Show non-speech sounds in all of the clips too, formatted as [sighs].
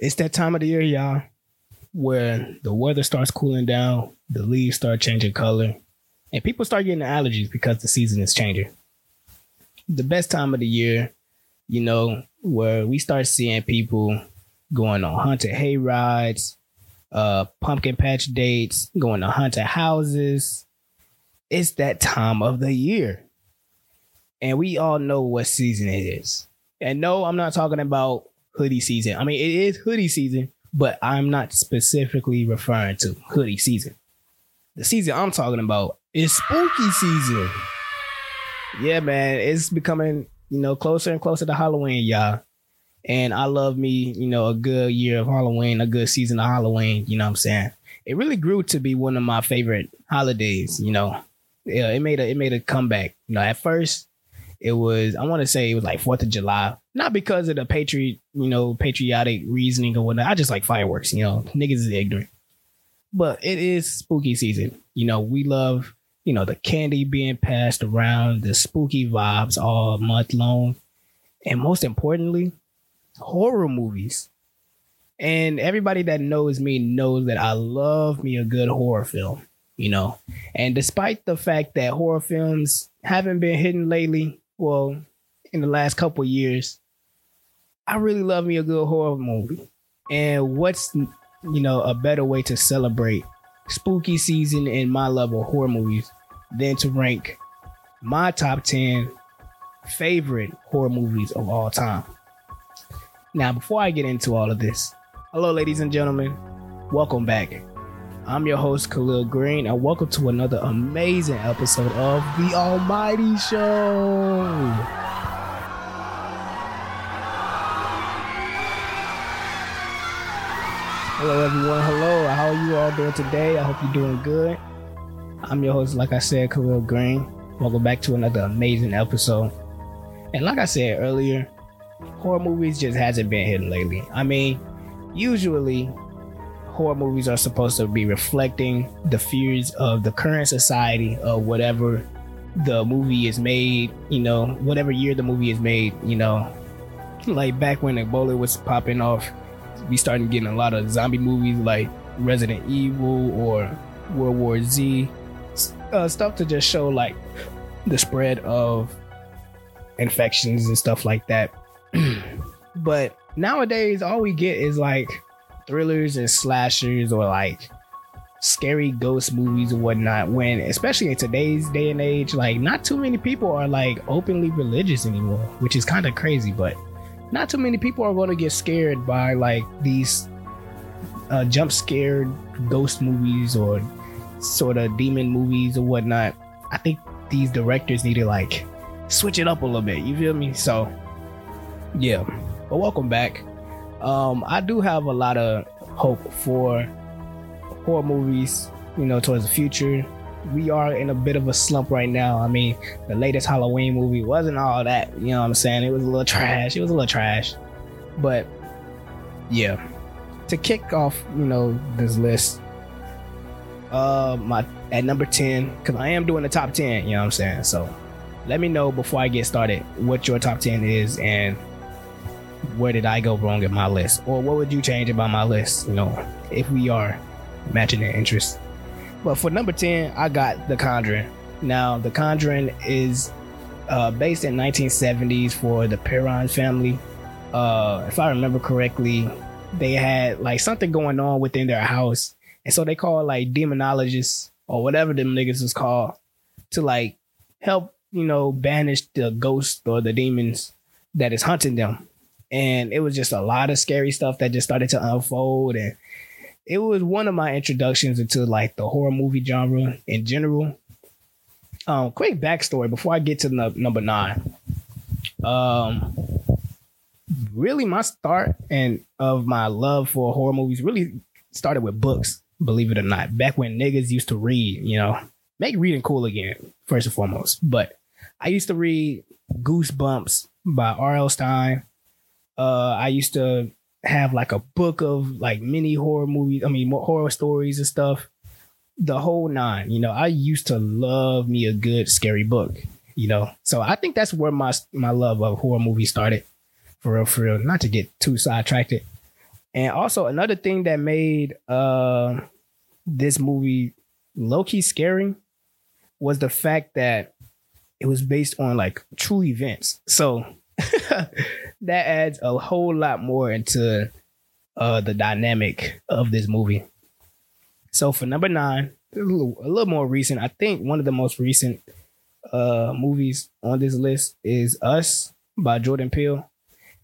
It's that time of the year, y'all, where the weather starts cooling down, the leaves start changing color, and people start getting allergies because the season is changing. The best time of the year, you know, where we start seeing people going on haunted hay rides, uh, pumpkin patch dates, going to haunted houses. It's that time of the year. And we all know what season it is. And no, I'm not talking about hoodie season. I mean, it is hoodie season, but I'm not specifically referring to hoodie season. The season I'm talking about is spooky season. Yeah, man, it's becoming, you know, closer and closer to Halloween, y'all. And I love me, you know, a good year of Halloween, a good season of Halloween, you know what I'm saying? It really grew to be one of my favorite holidays, you know. Yeah, it made a it made a comeback. You know, at first it was I want to say it was like Fourth of July, not because of the patriot, you know, patriotic reasoning or whatnot. I just like fireworks, you know. Niggas is ignorant, but it is spooky season. You know, we love you know the candy being passed around, the spooky vibes all month long, and most importantly, horror movies. And everybody that knows me knows that I love me a good horror film, you know. And despite the fact that horror films haven't been hitting lately, well, in the last couple years, I really love me a good horror movie. And what's you know a better way to celebrate spooky season and my love of horror movies than to rank my top 10 favorite horror movies of all time. Now, before I get into all of this, hello, ladies and gentlemen, welcome back. I'm your host, Khalil Green, and welcome to another amazing episode of The Almighty Show. Hello, everyone. Hello. How are you all doing today? I hope you're doing good. I'm your host, like I said, Khalil Green. Welcome back to another amazing episode. And like I said earlier, horror movies just hasn't been hitting lately. I mean, usually horror movies are supposed to be reflecting the fears of the current society of whatever the movie is made, you know, whatever year the movie is made, you know. Like back when Ebola was popping off, we started getting a lot of zombie movies like Resident Evil or World War Z, uh, stuff to just show like the spread of infections and stuff like that. [clears throat] but nowadays, all we get is like thrillers and slashers or like scary ghost movies or whatnot. When, especially in today's day and age, like not too many people are like openly religious anymore, which is kind of crazy. But not too many people are going to get scared by like these uh, jump scared ghost movies or sort of demon movies or whatnot. I think these directors need to like switch it up a little bit. You feel me? So, yeah. But welcome back. Um, I do have a lot of hope for horror movies, you know, towards the future. We are in a bit of a slump right now. I mean, the latest Halloween movie wasn't all that, you know what I'm saying? It was a little trash. It was a little trash. But yeah. To kick off, you know, this list, uh my at number 10, because I am doing the top 10, you know what I'm saying? So let me know before I get started what your top 10 is and where did I go wrong in my list? Or what would you change about my list, you know, if we are matching their interests? But for number 10, I got The Conjuring. Now, The Conjuring is uh, based in 1970s for the Perron family. Uh, if I remember correctly, they had like something going on within their house. And so they called like demonologists or whatever them niggas was called to like help, you know, banish the ghosts or the demons that is hunting them and it was just a lot of scary stuff that just started to unfold. And it was one of my introductions into like the horror movie genre in general. Um quick backstory before i get to number nine. Um really my start and of my love for horror movies really started with books believe it or not. Back when niggas used to read you know make reading cool again first and foremost. But i used to read goosebumps by r.l stine uh, I used to have like a book of like mini horror movies. I mean, horror stories and stuff. The whole nine. You know, I used to love me a good scary book. You know, so I think that's where my my love of horror movies started. For real, for real. Not to get too sidetracked. And also another thing that made uh this movie low key scary was the fact that it was based on like true events. So [laughs] that adds a whole lot more into uh the dynamic of this movie. So for number nine, a little, a little more recent, I think one of the most recent uh movies on this list is Us by Jordan Peele.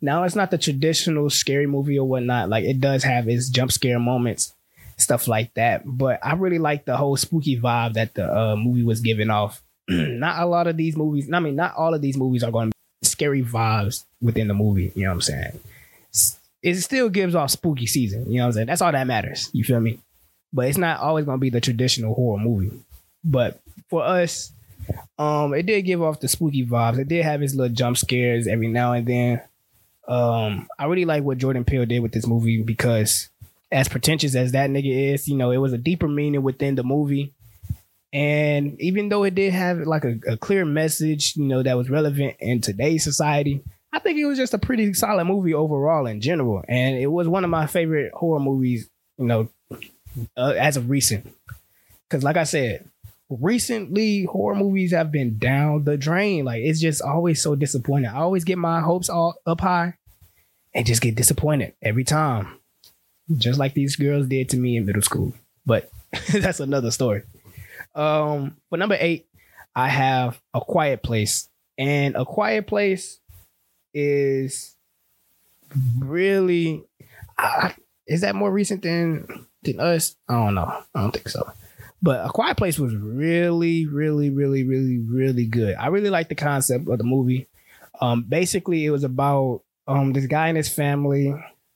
Now it's not the traditional scary movie or whatnot. Like it does have its jump scare moments, stuff like that. But I really like the whole spooky vibe that the uh, movie was giving off. [clears throat] not a lot of these movies. I mean, not all of these movies are going scary vibes within the movie. You know what I'm saying? It still gives off spooky season. You know what I'm saying? That's all that matters. You feel me? But it's not always going to be the traditional horror movie. But for us, um, it did give off the spooky vibes. It did have its little jump scares every now and then. Um, I really like what Jordan Peele did with this movie because, as pretentious as that nigga is, you know, it was a deeper meaning within the movie. And even though it did have like a, a clear message, you know, that was relevant in today's society, I think it was just a pretty solid movie overall in general. And it was one of my favorite horror movies, you know, uh, as of recent. Because, like I said, recently horror movies have been down the drain. Like it's just always so disappointing. I always get my hopes all up high and just get disappointed every time. Just like these girls did to me in middle school. But [laughs] that's another story. Um, but number eight, I have a quiet place. And a quiet place is really is that more recent than than us? I don't know. I don't think so. But A Quiet Place was really, really, really, really, really good. I really like the concept of the movie. Um, basically, it was about um, this guy and his family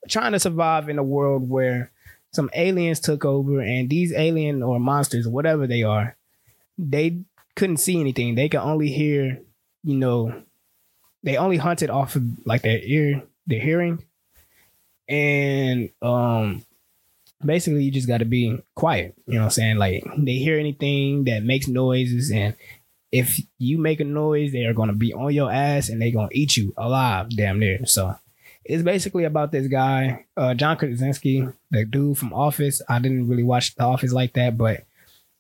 trying to survive in a world where some aliens took over, and these alien or monsters, whatever they are, they couldn't see anything. They could only hear, you know, they only hunted off of like their ear, their hearing, and um, basically you just got to be quiet. You know what I'm saying? Like they hear anything that makes noises, and if you make a noise, they are gonna be on your ass and they gonna eat you alive, damn near. So it's basically about this guy, uh, John Krasinski, the dude from Office. I didn't really watch The Office like that, but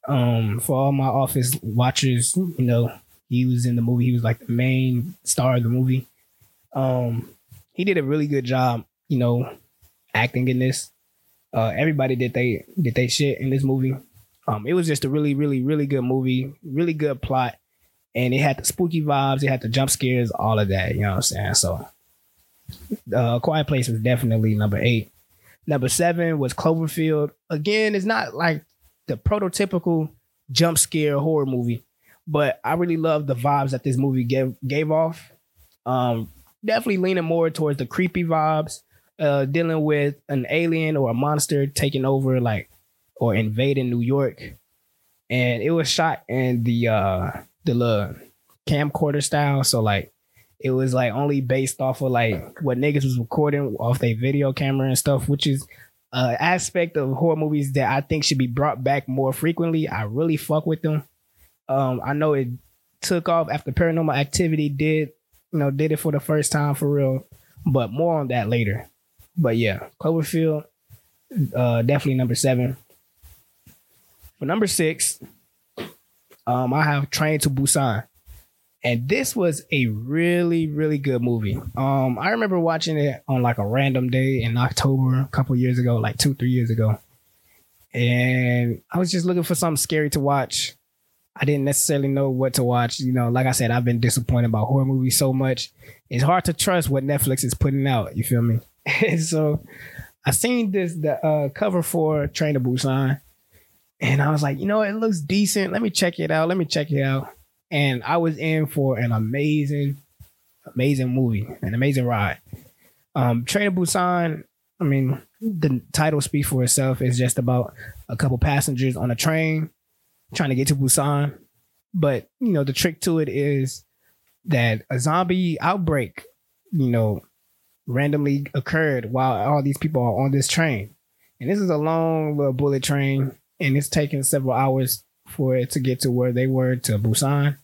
um, for all my Office watchers, you know, he was in the movie. He was like the main star of the movie. Um, he did a really good job, you know, acting in this. Uh, everybody did they did they shit in this movie. Um, it was just a really, really, really good movie, really good plot, and it had the spooky vibes, it had the jump scares, all of that. You know what I'm saying? So, uh, Quiet Place was definitely number eight. Number seven was Cloverfield. Again, it's not like the prototypical jump scare horror movie, but I really love the vibes that this movie gave gave off. Um, definitely leaning more towards the creepy vibes uh, dealing with an alien or a monster taking over, like, or invading New York. And it was shot in the uh the little camcorder style. So like it was like only based off of like what niggas was recording off their video camera and stuff, which is an aspect of horror movies that I think should be brought back more frequently. I really fuck with them. Um, I know it took off after Paranormal Activity did, you know, did it for the first time for real, but more on that later. But yeah, Cloverfield, uh, definitely number seven. For number six, um, I have Train to Busan. And this was a really, really good movie. Um, I remember watching it on like a random day in October a couple years ago, like two, three years ago. And I was just looking for something scary to watch. I didn't necessarily know what to watch. You know, like I said, I've been disappointed about horror movies so much. It's hard to trust what Netflix is putting out. You feel me? and [laughs] so I seen this the uh, cover for Train to Busan, and I was like, you know, it looks decent. Let me check it out. Let me check it out. And I was in for an amazing, amazing movie, an amazing ride. Um, Train to Busan. I mean, the title speaks for itself. It's just about a couple passengers on a train trying to get to Busan. But you know, the trick to it is that a zombie outbreak, you know, randomly occurred while all these people are on this train. And this is a long little bullet train, and it's taking several hours for it to get to where they were to Busan.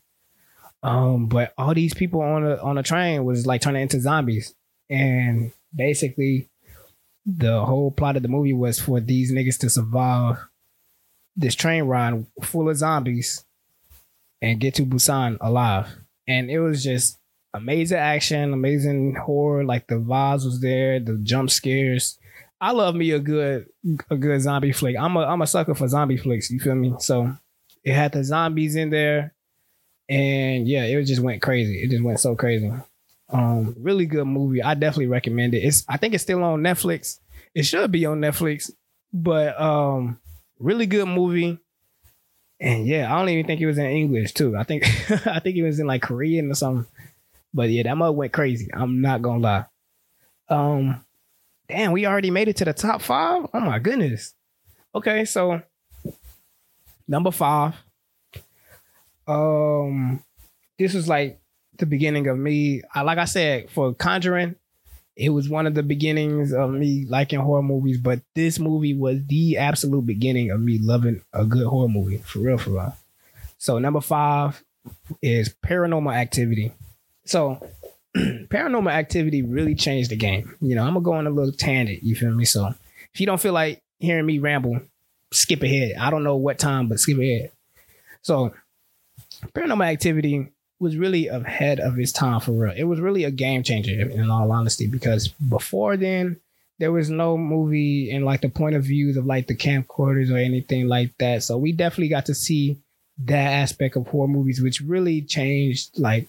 Um, but all these people on a on a train was like turning into zombies, and basically, the whole plot of the movie was for these niggas to survive this train ride full of zombies and get to Busan alive. And it was just amazing action, amazing horror. Like the vibes was there, the jump scares. I love me a good a good zombie flick. I'm a I'm a sucker for zombie flicks. You feel me? So it had the zombies in there, and yeah, it just went crazy. It just went so crazy. Um, really good movie. I definitely recommend it. It's I think it's still on Netflix. It should be on Netflix, but um, really good movie. And yeah, I don't even think it was in English too. I think [laughs] I think it was in like Korean or something. But yeah, that mug went crazy. I'm not gonna lie. Um, damn, we already made it to the top five. Oh my goodness. Okay, so number five. Um, this was like the beginning of me. I like I said for Conjuring, it was one of the beginnings of me liking horror movies. But this movie was the absolute beginning of me loving a good horror movie for real, for real. So number five is Paranormal Activity. So [clears throat] paranormal activity really changed the game. You know, I'm gonna go on a little tangent, you feel me? So if you don't feel like hearing me ramble, skip ahead. I don't know what time, but skip ahead. So paranormal activity was really ahead of its time for real. It was really a game changer in all honesty, because before then there was no movie in like the point of views of like the camcorders or anything like that. So we definitely got to see that aspect of horror movies, which really changed like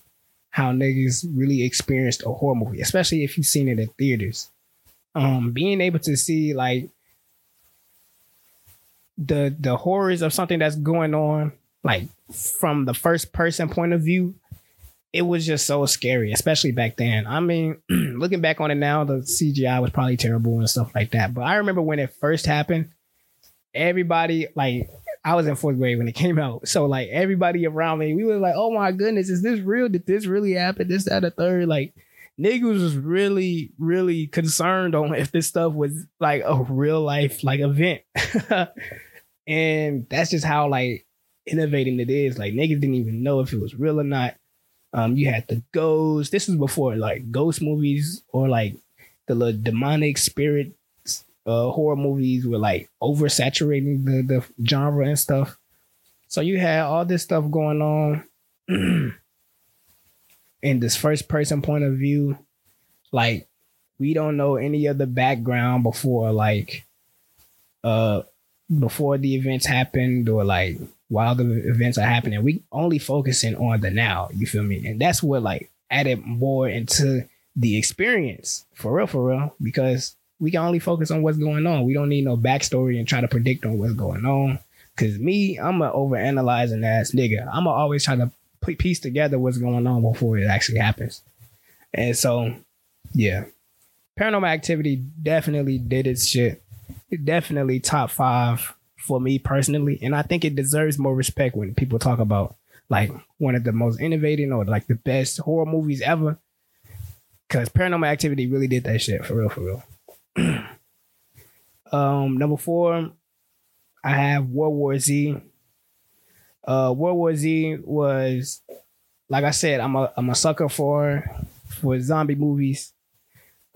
how niggas really experienced a horror movie, especially if you've seen it in theaters. Um, being able to see like the the horrors of something that's going on, like from the first person point of view, it was just so scary, especially back then. I mean, [clears throat] looking back on it now, the CGI was probably terrible and stuff like that. But I remember when it first happened, everybody like I was in fourth grade when it [laughs] came out. So like everybody around me, we were like, oh my goodness, is this real? Did this really happen? This, that, a third. Like niggas was really, really concerned on if this stuff was like a real life like event. [laughs] and that's just how like innovating it is. Like niggas didn't even know if it was real or not. Um, you had the ghosts. This was before like ghost movies or like the little demonic spirit uh, horror movies were like oversaturating the, the genre and stuff. So you had all this stuff going on [clears throat] in this first person point of view. Like we don't know any of the background before like uh before the events happened or like while the events are happening. We only focusing on the now, you feel me? And that's what like added more into the experience for real, for real. Because we can only focus on what's going on. We don't need no backstory and try to predict on what's going on. Cause me, I'm a overanalyzing ass nigga. I'm always trying to piece together what's going on before it actually happens. And so, yeah, Paranormal Activity definitely did its shit. It definitely top five for me personally, and I think it deserves more respect when people talk about like one of the most innovating or like the best horror movies ever. Cause Paranormal Activity really did that shit for real, for real. [clears throat] um, number four, I have World War Z. Uh, World War Z was, like I said, I'm a I'm a sucker for for zombie movies.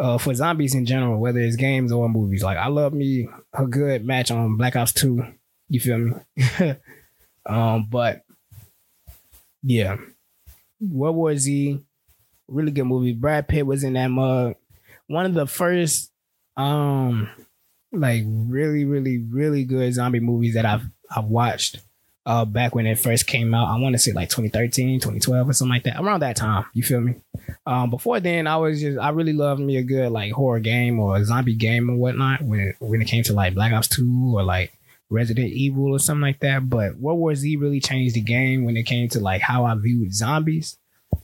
Uh, for zombies in general, whether it's games or movies. Like I love me a good match on Black Ops Two. You feel me? [laughs] um, but yeah, World War Z, really good movie. Brad Pitt was in that mug. One of the first um like really really really good zombie movies that I've I've watched uh back when it first came out. I want to say like 2013, 2012 or something like that. Around that time, you feel me? Um before then I was just I really loved me a good like horror game or a zombie game or whatnot when it, when it came to like Black Ops 2 or like Resident Evil or something like that. But World War Z really changed the game when it came to like how I viewed zombies.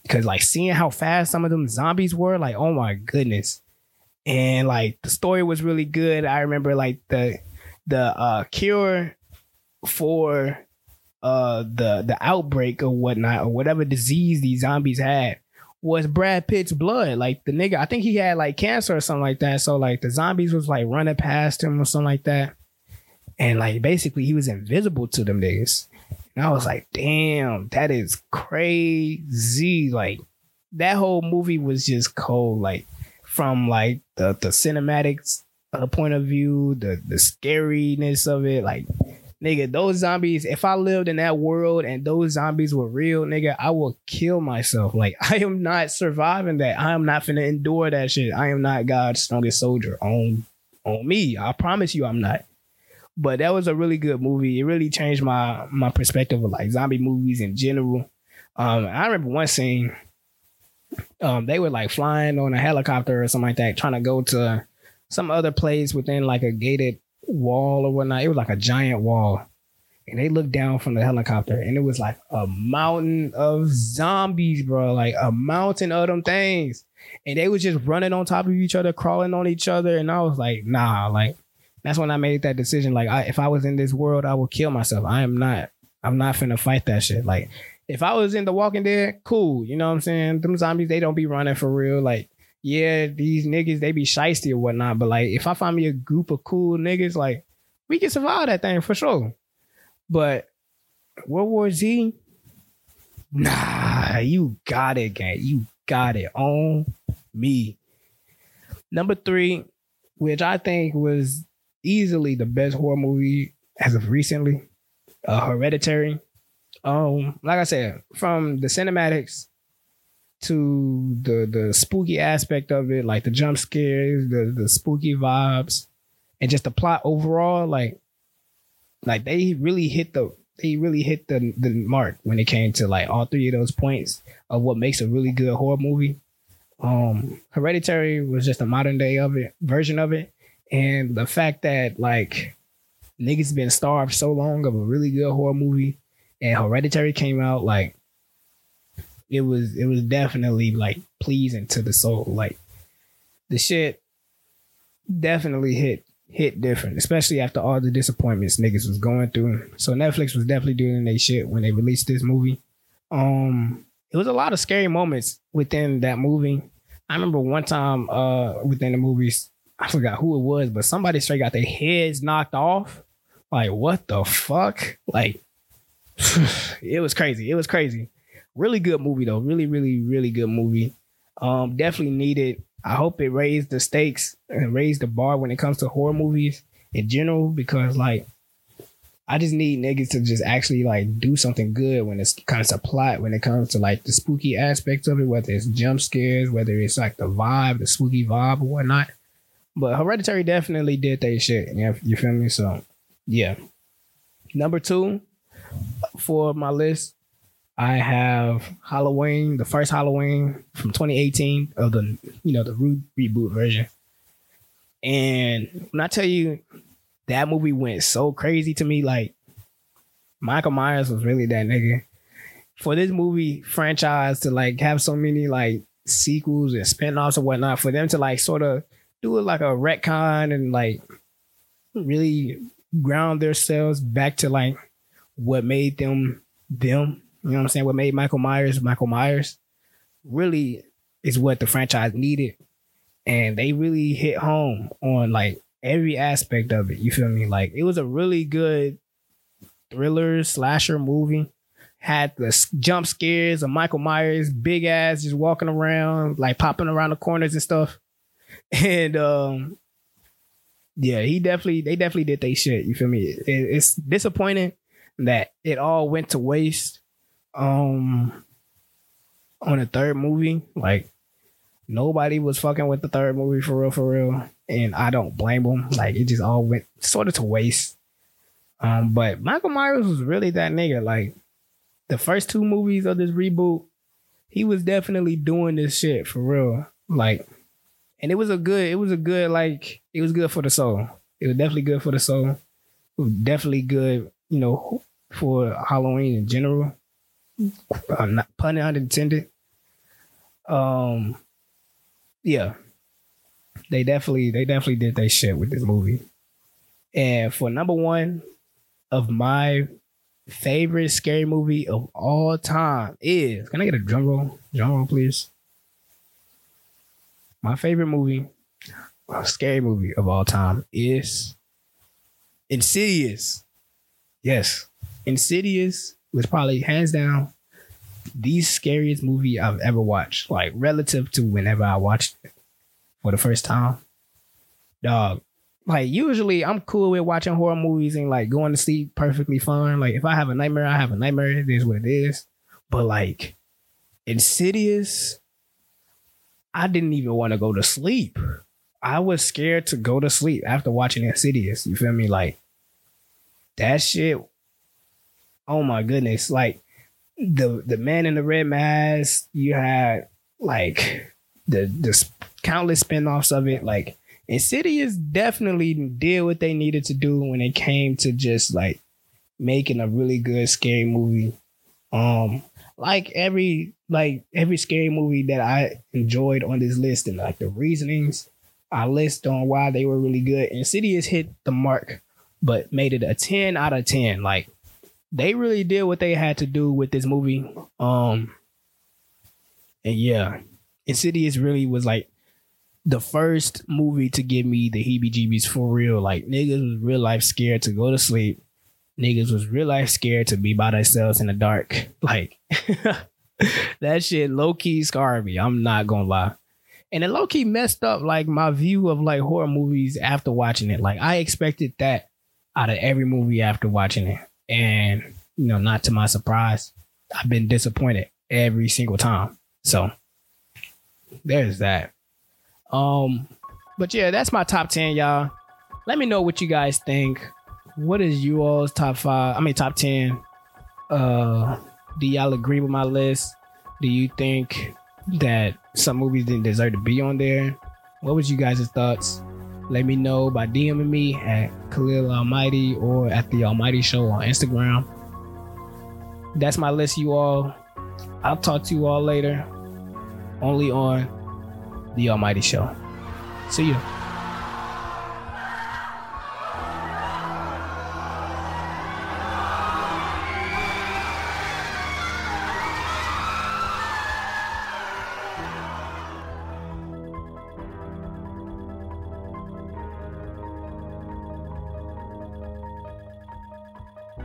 Because like seeing how fast some of them zombies were, like, oh my goodness and like the story was really good. I remember like the the uh cure for uh the the outbreak or whatnot or whatever disease these zombies had was Brad Pitt's blood. Like the nigga, I think he had like cancer or something like that. So like the zombies was like running past him or something like that. And like basically he was invisible to them niggas. And I was like, damn, that is crazy. Like that whole movie was just cold. Like from like the the cinematics uh, point of view, the the scariness of it, like nigga, those zombies, if I lived in that world and those zombies were real, nigga, I will kill myself. Like, [laughs] I am not surviving that. I am not finna endure that shit. I am not God's strongest soldier on on me. I promise you I'm not. But that was a really good movie. It really changed my my perspective of like zombie movies in general. Um, I remember one scene. Um, they were like flying on a helicopter or something like that, trying to go to some other place within like a gated wall or whatnot. It was like a giant wall. And they looked down from the helicopter and it was like a mountain of zombies, bro. Like a mountain of them things. And they was just running on top of each other, crawling on each other. And I was like, nah, like that's when I made that decision. Like, I, if I was in this world, I would kill myself. I am not, I'm not finna fight that shit. Like, if I was in The Walking Dead, cool. You know what I'm saying? Them zombies, they don't be running for real. Like, yeah, these niggas they be shisty or whatnot. But like, if I find me a group of cool niggas, like we can survive that thing for sure. But World War Z, nah, you got it, gang. You got it on me. Number three, which I think was easily the best horror movie as of recently, uh, Hereditary. Um, like I said, from the cinematics to the the spooky aspect of it, like the jump scares, the the spooky vibes, and just the plot overall, like like they really hit the they really hit the the mark when it came to like all three of those points of what makes a really good horror movie. Um Hereditary was just a modern day of it version of it. And the fact that like niggas been starved so long of a really good horror movie and Hereditary came out like it was it was definitely like pleasing to the soul. Like the shit definitely hit hit different, especially after all the disappointments niggas was going through. So Netflix was definitely doing their shit when they released this movie. Um, it was a lot of scary moments within that movie. I remember one time uh within the movies, I forgot who it was, but somebody straight got their heads knocked off. Like what the fuck? Like [sighs] it was crazy. It was crazy. Really good movie though. Really, really, really good movie. Um, definitely needed. I hope it raised the stakes and raised the bar when it comes to horror movies in general because like I just need niggas to just actually like do something good when it's kind of a plot when it comes to like the spooky aspects of it, whether it's jump scares, whether it's like the vibe, the spooky vibe or whatnot. But Hereditary definitely did that shit. You, you feel me? So yeah. Number two for my list I have Halloween, the first Halloween from 2018 of the you know the re- reboot version. And when I tell you that movie went so crazy to me, like Michael Myers was really that nigga. For this movie franchise to like have so many like sequels and spin-offs and whatnot, for them to like sort of do it like a retcon and like really ground themselves back to like what made them them you know what I'm saying? What made Michael Myers Michael Myers really is what the franchise needed. And they really hit home on like every aspect of it. You feel me? Like it was a really good thriller slasher movie. Had the jump scares of Michael Myers, big ass just walking around, like popping around the corners and stuff. [laughs] And um yeah, he definitely they definitely did they shit. You feel me? It, it's disappointing that it all went to waste um on the third movie, like nobody was fucking with the third movie for real, for real. And I don't blame them. Like it just all went sort of to waste. Um, but Michael Myers was really that nigga. Like the first two movies of this reboot, he was definitely doing this shit for real. Like, and it was a good, it was a good, like, it was good for the soul. It was definitely good for the soul. It was definitely good, you know, for Halloween in general uh, not pun unintended. Um, yeah, they definitely they definitely did their shit with this movie. And for number one of my favorite scary movie of all time is can I get a drum roll? Drum roll, please. My favorite movie, scary movie of all time is Insidious. Yes, Insidious was probably hands down the scariest movie I've ever watched. Like relative to whenever I watched it for the first time. Dog, like usually I'm cool with watching horror movies and like going to sleep perfectly fine. Like if I have a nightmare, I have a nightmare. It is what it is. But like Insidious, I didn't even want to go to sleep. I was scared to go to sleep after watching Insidious. You feel me? Like that shit. Oh my goodness! Like the the man in the red mask. You had like the the countless spinoffs of it. Like Insidious definitely did what they needed to do when it came to just like making a really good scary movie. Um, like every like every scary movie that I enjoyed on this list and like the reasonings I list on why they were really good. Insidious hit the mark, but made it a 10 out of 10. Like they really did what they had to do with this movie. Um and yeah, Insidious really was like the first movie to give me the heebie jeebies for real. Like niggas was real life scared to go to sleep. Niggas was real life scared to be by themselves in the dark. [laughs] Like [laughs] that shit low key scarred me. I'm not gonna lie. And it low key messed up like my view of like horror movies after watching it. Like I expected that out of every movie after watching it. And, you know, not to my surprise, I've been disappointed every single time. So there's that. Um, but yeah, that's my top 10, y'all. Let me know what you guys think. What is you all's top five? I mean, top 10. Uh, do y'all agree with my list? Do you think that some movies didn't deserve to be on there? What was you guys' thoughts? Let me know by DMing me at Khalil Almighty or at the Almighty Show on Instagram. That's my list, you all. I'll talk to you all later. Only on the Almighty Show. See you.